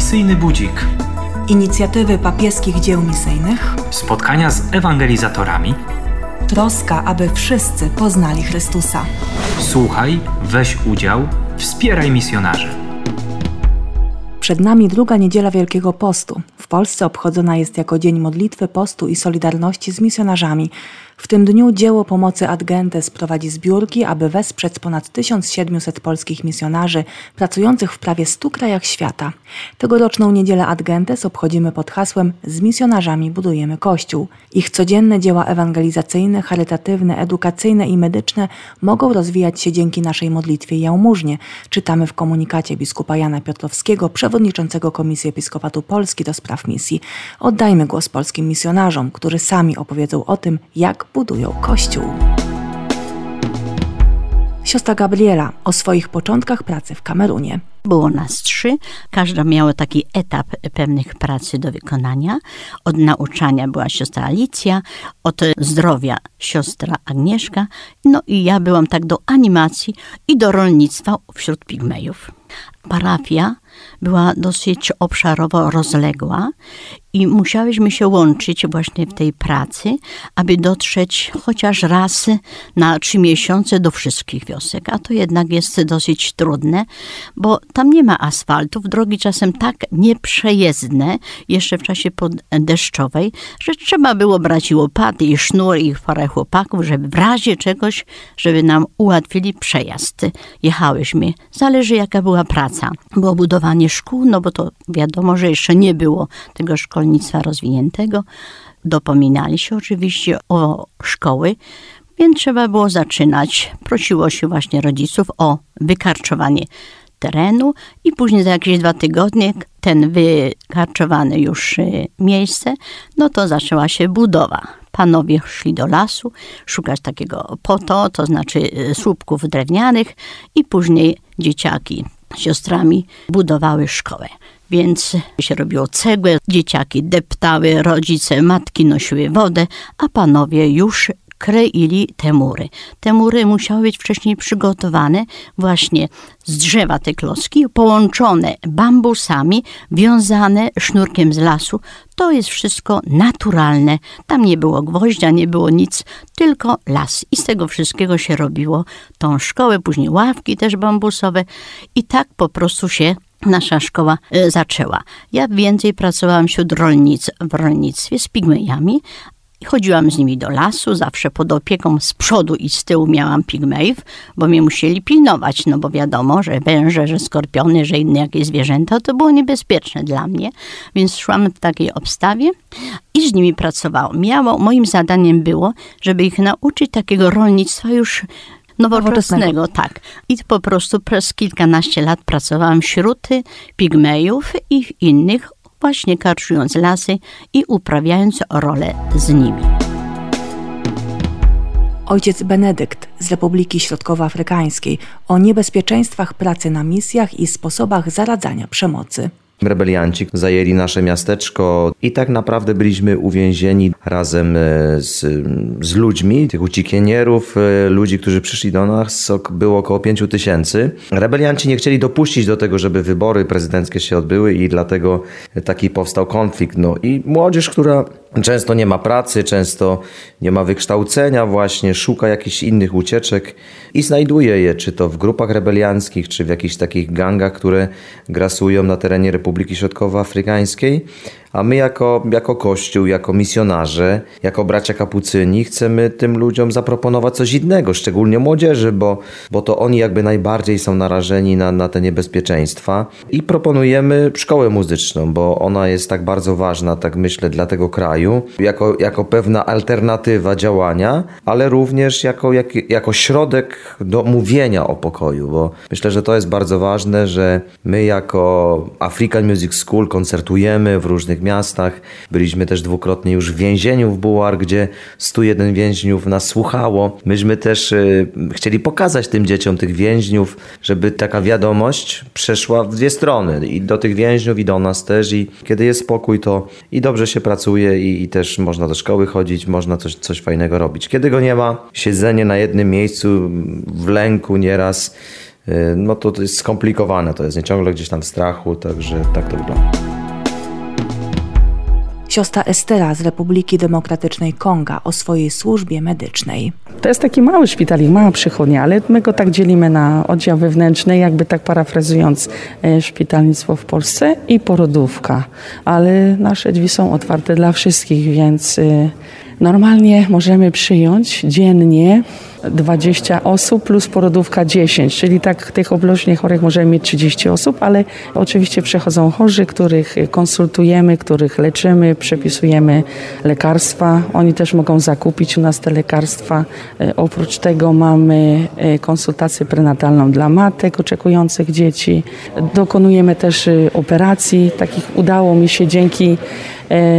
Misyjny Budzik. Inicjatywy papieskich dzieł misyjnych. Spotkania z ewangelizatorami. Troska, aby wszyscy poznali Chrystusa. Słuchaj, weź udział, wspieraj misjonarzy. Przed nami druga niedziela Wielkiego Postu. W Polsce obchodzona jest jako dzień modlitwy, postu i solidarności z misjonarzami. W tym dniu dzieło pomocy Ad Gentes prowadzi zbiórki, aby wesprzeć ponad 1700 polskich misjonarzy pracujących w prawie 100 krajach świata. Tegoroczną niedzielę Ad Gentes obchodzimy pod hasłem Z misjonarzami budujemy Kościół. Ich codzienne dzieła ewangelizacyjne, charytatywne, edukacyjne i medyczne mogą rozwijać się dzięki naszej modlitwie i jałmużnie. Czytamy w komunikacie biskupa Jana Piotrowskiego, przewodniczącego Komisji Episkopatu Polski do spraw misji. Oddajmy głos polskim misjonarzom, którzy sami opowiedzą o tym, jak budują Kościół. Siostra Gabriela o swoich początkach pracy w Kamerunie. Było nas trzy, każda miała taki etap pewnych pracy do wykonania. Od nauczania była siostra Alicja, od zdrowia siostra Agnieszka, no i ja byłam tak do animacji i do rolnictwa wśród pigmejów. Parafia była dosyć obszarowo rozległa i musiałyśmy się łączyć właśnie w tej pracy, aby dotrzeć chociaż raz na trzy miesiące do wszystkich wiosek. A to jednak jest dosyć trudne, bo tam nie ma asfaltów, drogi czasem tak nieprzejezdne, jeszcze w czasie deszczowej, że trzeba było brać i łopaty, i sznur, i parę chłopaków, żeby w razie czegoś, żeby nam ułatwili przejazd. Jechałyśmy. Zależy jaka była praca. Było budowanie szkół, no bo to wiadomo, że jeszcze nie było tego szkolnictwa rozwiniętego. Dopominali się oczywiście o szkoły, więc trzeba było zaczynać. Prosiło się właśnie rodziców o wykarczowanie terenu i później za jakieś dwa tygodnie ten wykarczowane już y, miejsce, no to zaczęła się budowa. Panowie szli do lasu szukać takiego poto, to znaczy y, słupków drewnianych i później dzieciaki siostrami budowały szkołę. Więc się robiło cegłę, dzieciaki deptały, rodzice, matki nosiły wodę, a panowie już kreili te mury. Te mury musiały być wcześniej przygotowane właśnie z drzewa te kloski, połączone bambusami, wiązane sznurkiem z lasu. To jest wszystko naturalne. Tam nie było gwoździa, nie było nic, tylko las. I z tego wszystkiego się robiło tą szkołę, później ławki też bambusowe. I tak po prostu się nasza szkoła e, zaczęła. Ja więcej pracowałam wśród rolnic, w rolnictwie z pigmejami, Chodziłam z nimi do lasu, zawsze pod opieką z przodu i z tyłu miałam pigmejów, bo mnie musieli pilnować, no bo wiadomo, że węże, że skorpiony, że inne jakieś zwierzęta, to było niebezpieczne dla mnie, więc szłam w takiej obstawie i z nimi pracowałam. Miało, moim zadaniem było, żeby ich nauczyć takiego rolnictwa już nowoczesnego, tak. I po prostu przez kilkanaście lat pracowałam wśród pigmejów i innych właśnie karczując lasy i uprawiając rolę z nimi. Ojciec Benedykt z Republiki Środkowoafrykańskiej o niebezpieczeństwach pracy na misjach i sposobach zaradzania przemocy. Rebelianci zajęli nasze miasteczko i tak naprawdę byliśmy uwięzieni razem e, z, z ludźmi, tych uciekinierów, e, ludzi, którzy przyszli do nas, było około 5 tysięcy. Rebelianci nie chcieli dopuścić do tego, żeby wybory prezydenckie się odbyły i dlatego taki powstał konflikt. No i młodzież, która często nie ma pracy, często nie ma wykształcenia właśnie, szuka jakichś innych ucieczek i znajduje je, czy to w grupach rebelianckich, czy w jakichś takich gangach, które grasują na terenie Republiki Środkowoafrykańskiej. A my jako, jako Kościół, jako misjonarze, jako bracia kapucyni chcemy tym ludziom zaproponować coś innego, szczególnie młodzieży, bo, bo to oni jakby najbardziej są narażeni na, na te niebezpieczeństwa. I proponujemy szkołę muzyczną, bo ona jest tak bardzo ważna, tak myślę, dla tego kraju, jako, jako pewna alternatywa działania, ale również jako, jak, jako środek do mówienia o pokoju, bo myślę, że to jest bardzo ważne, że my jako African Music School koncertujemy w różnych różnych miastach. Byliśmy też dwukrotnie już w więzieniu w Bułar, gdzie 101 więźniów nas słuchało. Myśmy też y, chcieli pokazać tym dzieciom tych więźniów, żeby taka wiadomość przeszła w dwie strony. I do tych więźniów, i do nas też. I kiedy jest spokój, to i dobrze się pracuje, i, i też można do szkoły chodzić, można coś, coś fajnego robić. Kiedy go nie ma, siedzenie na jednym miejscu w lęku nieraz y, no to, to jest skomplikowane, to jest nie ciągle gdzieś tam w strachu, także tak to wygląda. Siostra Estera z Republiki Demokratycznej Konga o swojej służbie medycznej. To jest taki mały szpitalik, mała przychodnia, ale my go tak dzielimy na oddział wewnętrzny, jakby tak parafrazując e, szpitalnictwo w Polsce i porodówka. Ale nasze drzwi są otwarte dla wszystkich, więc e, normalnie możemy przyjąć dziennie 20 osób plus porodówka 10, czyli tak tych oblożnie chorych możemy mieć 30 osób, ale oczywiście przechodzą chorzy, których konsultujemy, których leczymy, przepisujemy lekarstwa. Oni też mogą zakupić u nas te lekarstwa. E, oprócz tego mamy e, konsultację prenatalną dla matek oczekujących dzieci. Dokonujemy też e, operacji. Takich udało mi się dzięki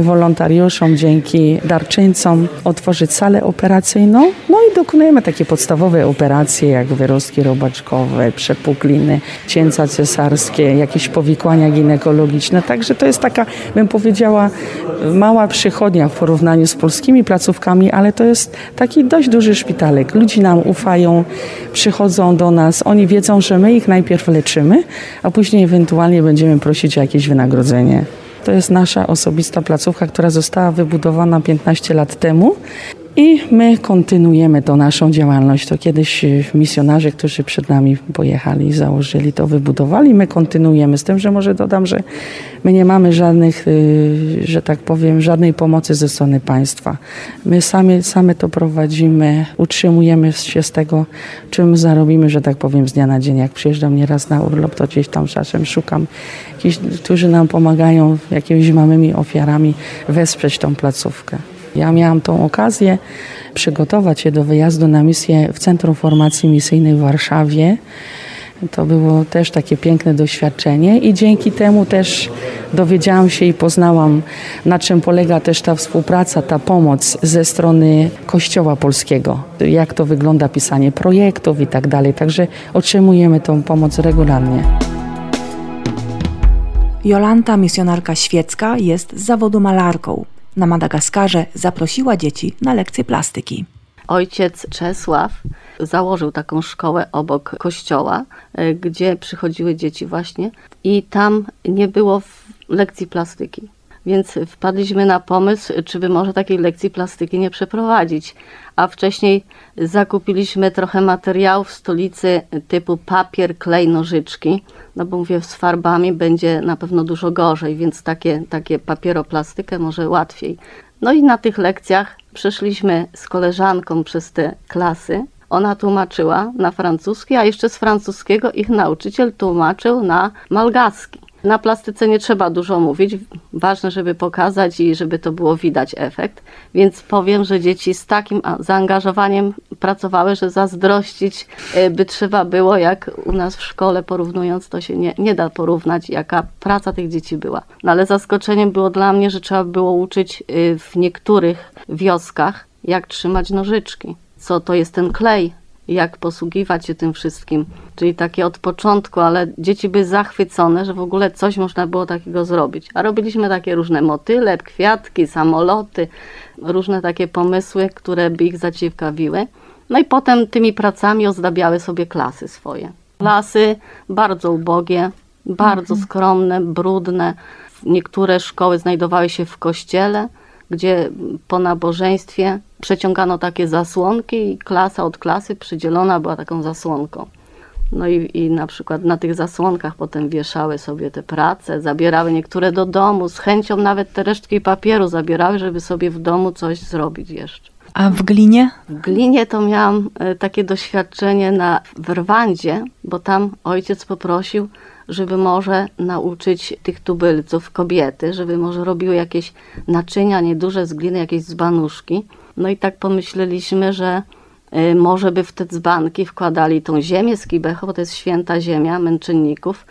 wolontariuszom, dzięki darczyńcom otworzyć salę operacyjną. No i dokonujemy takie podstawowe operacje jak wyrostki robaczkowe, przepukliny, cięcia cesarskie, jakieś powikłania ginekologiczne. Także to jest taka, bym powiedziała, mała przychodnia w porównaniu z polskimi placówkami, ale to jest taki dość duży szpitalek. Ludzie nam ufają, przychodzą do nas, oni wiedzą, że my ich najpierw leczymy, a później ewentualnie będziemy prosić o jakieś wynagrodzenie. To jest nasza osobista placówka, która została wybudowana 15 lat temu i my kontynuujemy tą naszą działalność. To kiedyś e, misjonarze, którzy przed nami pojechali, założyli to, wybudowali. My kontynuujemy z tym, że może dodam, że my nie mamy żadnych, e, że tak powiem, żadnej pomocy ze strony państwa. My sami, same to prowadzimy, utrzymujemy się z tego, czym zarobimy, że tak powiem, z dnia na dzień. Jak przyjeżdżam nieraz na urlop, to gdzieś tam czasem szukam jakichś, którzy nam pomagają jakimiś małymi ofiarami wesprzeć tą placówkę. Ja miałam tą okazję przygotować się do wyjazdu na misję w Centrum Formacji Misyjnej w Warszawie. To było też takie piękne doświadczenie i dzięki temu też dowiedziałam się i poznałam, na czym polega też ta współpraca, ta pomoc ze strony Kościoła Polskiego. Jak to wygląda pisanie projektów i tak dalej. Także otrzymujemy tą pomoc regularnie. Jolanta, misjonarka świecka, jest z zawodu malarką na Madagaskarze zaprosiła dzieci na lekcje plastyki. Ojciec Czesław założył taką szkołę obok kościoła, e, gdzie przychodziły dzieci właśnie i tam nie było lekcji plastyki. Więc wpadliśmy na pomysł, czy by może takiej lekcji plastyki nie przeprowadzić. A wcześniej zakupiliśmy trochę materiałów w stolicy typu papier, klej, nożyczki. No bo mówię, z farbami będzie na pewno dużo gorzej, więc takie, takie papieroplastykę może łatwiej. No i na tych lekcjach przeszliśmy z koleżanką przez te klasy. Ona tłumaczyła na francuski, a jeszcze z francuskiego ich nauczyciel tłumaczył na malgaski. Na plastyce nie trzeba dużo mówić, ważne, żeby pokazać i żeby to było widać efekt. Więc powiem, że dzieci z takim zaangażowaniem pracowały, że zazdrościć e, by trzeba było, jak u nas w szkole porównując, to się nie, nie da porównać, jaka praca tych dzieci była. No ale zaskoczeniem było dla mnie, że trzeba było uczyć e, w niektórych wioskach, jak trzymać nożyczki, co to jest ten klej, jak posługiwać się tym wszystkim. Czyli takie od początku, ale dzieci były zachwycone, że w ogóle coś można było takiego zrobić. A robiliśmy takie różne motyle, kwiatki, samoloty, różne takie pomysły, które by ich zaciekawiły. No i potem tymi pracami ozdabiały sobie klasy swoje. Klasy bardzo ubogie, bardzo mhm. skromne, brudne. Niektóre szkoły znajdowały się w kościele, gdzie po nabożeństwie przeciągano takie zasłonki i klasa od klasy przydzielona była taką zasłonką. No i, i na przykład na tych zasłonkach potem wieszały sobie te prace, zabierały niektóre do domu, z chęcią nawet te resztki papieru zabierały, żeby sobie w domu coś zrobić jeszcze. A w glinie? W glinie to miałam e, takie doświadczenie na, w Rwandzie, bo tam ojciec poprosił, żeby może nauczyć tych tubylców, kobiety, żeby może robiły jakieś naczynia nieduże z gliny, jakieś dzbanuszki. No i tak pomyśleliśmy, że y, może by w te dzbanki wkładali tą ziemię z Kibeho, bo to jest święta ziemia męczenników.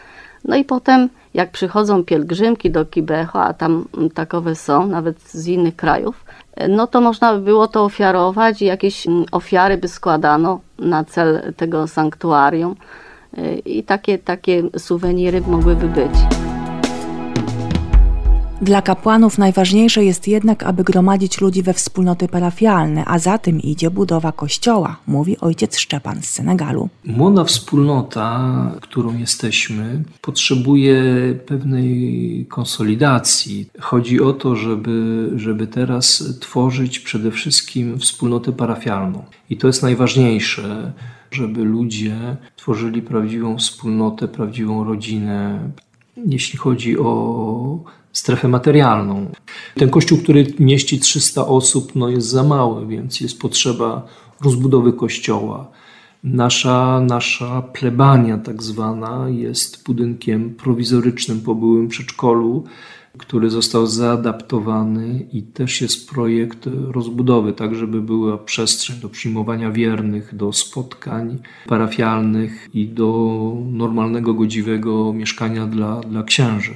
No i potem, jak przychodzą pielgrzymki do Kibeho, a tam mm, takowe są, nawet z innych krajów, y, no to można by było to ofiarować i jakieś mm, ofiary by składano na cel tego sanktuarium. Y, I takie, takie suweniry mogłyby być. Dla kapłanów najważniejsze jest jednak, aby gromadzić ludzi we wspólnoty parafialne, a za tym idzie budowa kościoła, mówi ojciec Szczepan z Senegalu. Młoda wspólnota, którą jesteśmy, potrzebuje pewnej konsolidacji. Chodzi o to, żeby, żeby teraz tworzyć przede wszystkim wspólnotę parafialną. I to jest najważniejsze, żeby ludzie tworzyli prawdziwą wspólnotę, prawdziwą rodzinę. Jeśli chodzi o strefę materialną. Ten kościół, który mieści 300 osób, no jest za mały, więc jest potrzeba rozbudowy kościoła. Nasza, nasza plebania, tak zwana, jest budynkiem prowizorycznym po byłym przedszkolu, który został zaadaptowany i też jest projekt rozbudowy, tak żeby była przestrzeń do przyjmowania wiernych, do spotkań parafialnych i do normalnego, godziwego mieszkania dla, dla księży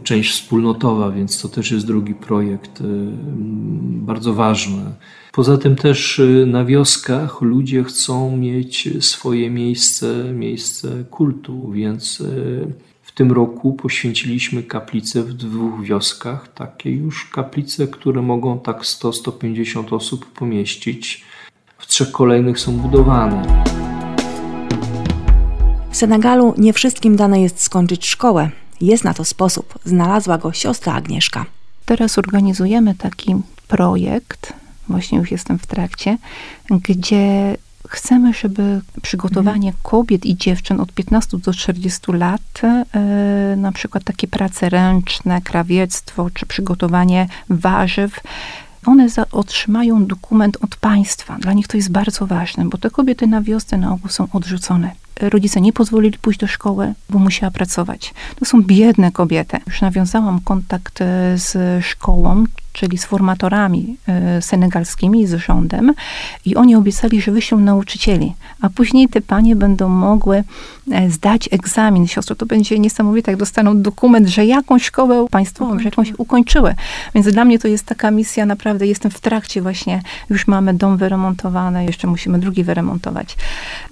część wspólnotowa, więc to też jest drugi projekt y, bardzo ważny. Poza tym też y, na wioskach ludzie chcą mieć swoje miejsce, miejsce kultu, więc y, w tym roku poświęciliśmy kaplice w dwóch wioskach, takie już kaplice, które mogą tak 100-150 osób pomieścić. W trzech kolejnych są budowane. W Senegalu nie wszystkim dane jest skończyć szkołę. Jest na to sposób. Znalazła go siostra Agnieszka. Teraz organizujemy taki projekt, właśnie już jestem w trakcie, gdzie chcemy, żeby przygotowanie mhm. kobiet i dziewczyn od 15 do 40 lat, yy, na przykład takie prace ręczne, krawiectwo czy przygotowanie warzyw, one za, otrzymają dokument od państwa. Dla nich to jest bardzo ważne, bo te kobiety na wiosce na ogół są odrzucone rodzice nie pozwolili pójść do szkoły, bo musiała pracować. To są biedne kobiety. Już nawiązałam kontakt e, z szkołą, czyli z formatorami e, senegalskimi, z rządem i oni obiecali, że wyślą nauczycieli, a później te panie będą mogły e, zdać egzamin. Siostro, to będzie niesamowite, jak dostaną dokument, że jakąś szkołę państwową, że jakąś ukończyły. Więc dla mnie to jest taka misja, naprawdę jestem w trakcie właśnie, już mamy dom wyremontowany, jeszcze musimy drugi wyremontować.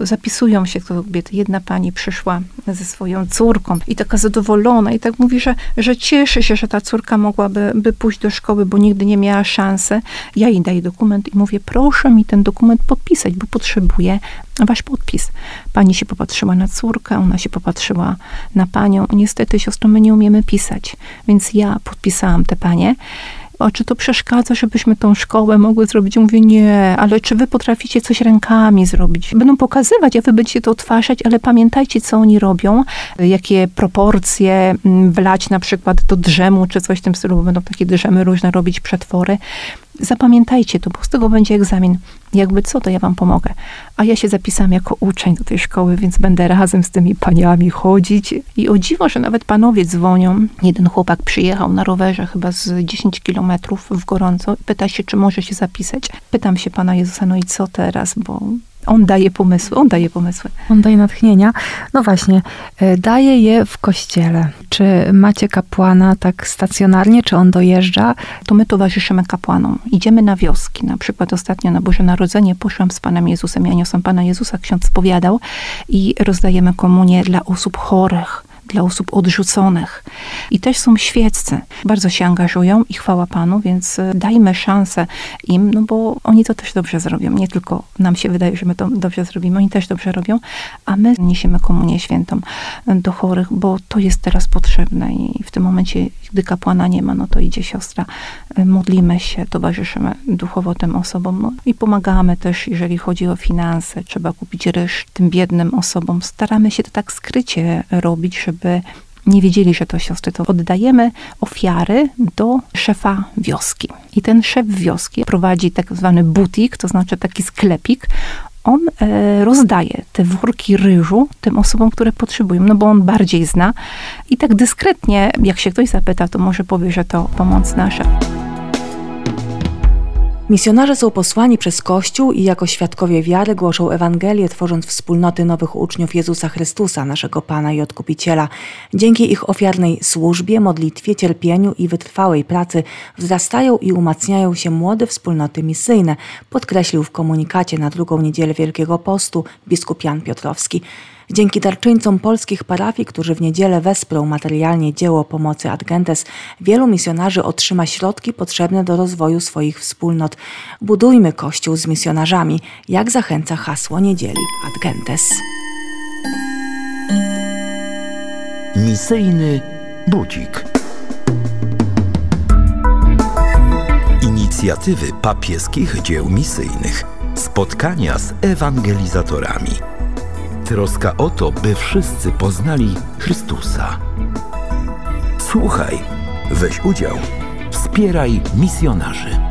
Zapisują się kobiety. Jedna pani przyszła ze swoją córką i taka zadowolona i tak mówi, że, że cieszy się, że ta córka mogłaby by pójść do szkoły, bo nigdy nie miała szansy. Ja jej daję dokument i mówię, proszę mi ten dokument podpisać, bo potrzebuję wasz podpis. Pani się popatrzyła na córkę, ona się popatrzyła na panią. Niestety, siostro, my nie umiemy pisać, więc ja podpisałam te panie a czy to przeszkadza, żebyśmy tą szkołę mogły zrobić? Mówię, nie, ale czy wy potraficie coś rękami zrobić? Będą pokazywać, a wy będziecie to odtwarzać, ale pamiętajcie, co oni robią, jakie proporcje mm, wlać na przykład do drzemu, czy coś w tym stylu, będą takie drzemy różne robić, przetwory. Zapamiętajcie to, bo z tego będzie egzamin. Jakby co, to ja wam pomogę. A ja się zapisałam jako uczeń do tej szkoły, więc będę razem z tymi paniami chodzić. I o dziwo, że nawet panowie dzwonią. Jeden chłopak przyjechał na rowerze chyba z 10 kilometrów w gorąco i pyta się, czy może się zapisać. Pytam się Pana Jezusa, no i co teraz, bo on daje pomysły, on daje pomysły. On daje natchnienia. No właśnie, e, daje je w kościele. Czy macie kapłana tak stacjonarnie, czy on dojeżdża? To my towarzyszymy kapłanom. Idziemy na wioski. Na przykład ostatnio na Boże Narodzenie poszłam z Panem Jezusem. Ja niosłam Pana Jezusa, ksiądz spowiadał i rozdajemy komunię dla osób chorych dla osób odrzuconych. I też są świeccy. Bardzo się angażują i chwała Panu, więc e, dajmy szansę im, no bo oni to też dobrze zrobią. Nie tylko nam się wydaje, że my to dobrze zrobimy, oni też dobrze robią, a my niesiemy komunię świętą do chorych, bo to jest teraz potrzebne i w tym momencie, gdy kapłana nie ma, no to idzie siostra, e, modlimy się, towarzyszymy duchowo tym osobom no i pomagamy też, jeżeli chodzi o finanse, trzeba kupić ryż tym biednym osobom. Staramy się to tak skrycie robić, żeby żeby nie wiedzieli, że to siostry, to oddajemy ofiary do szefa wioski. I ten szef wioski prowadzi tak zwany butik, to znaczy taki sklepik. On e, rozdaje te worki ryżu tym osobom, które potrzebują, no bo on bardziej zna. I tak dyskretnie, jak się ktoś zapyta, to może powie, że to pomoc nasza. Misjonarze są posłani przez Kościół i jako świadkowie wiary głoszą Ewangelię, tworząc wspólnoty nowych uczniów Jezusa Chrystusa, naszego Pana i Odkupiciela. Dzięki ich ofiarnej służbie, modlitwie, cierpieniu i wytrwałej pracy wzrastają i umacniają się młode wspólnoty misyjne, podkreślił w komunikacie na drugą niedzielę Wielkiego Postu biskup Jan Piotrowski. Dzięki darczyńcom polskich parafii, którzy w niedzielę wesprą materialnie dzieło pomocy Ad Gentes, wielu misjonarzy otrzyma środki potrzebne do rozwoju swoich wspólnot. Budujmy Kościół z misjonarzami, jak zachęca hasło niedzieli Ad Gentes. Misyjny budzik. Inicjatywy papieskich dzieł misyjnych. Spotkania z ewangelizatorami. Troska o to, by wszyscy poznali Chrystusa. Słuchaj, weź udział, wspieraj misjonarzy.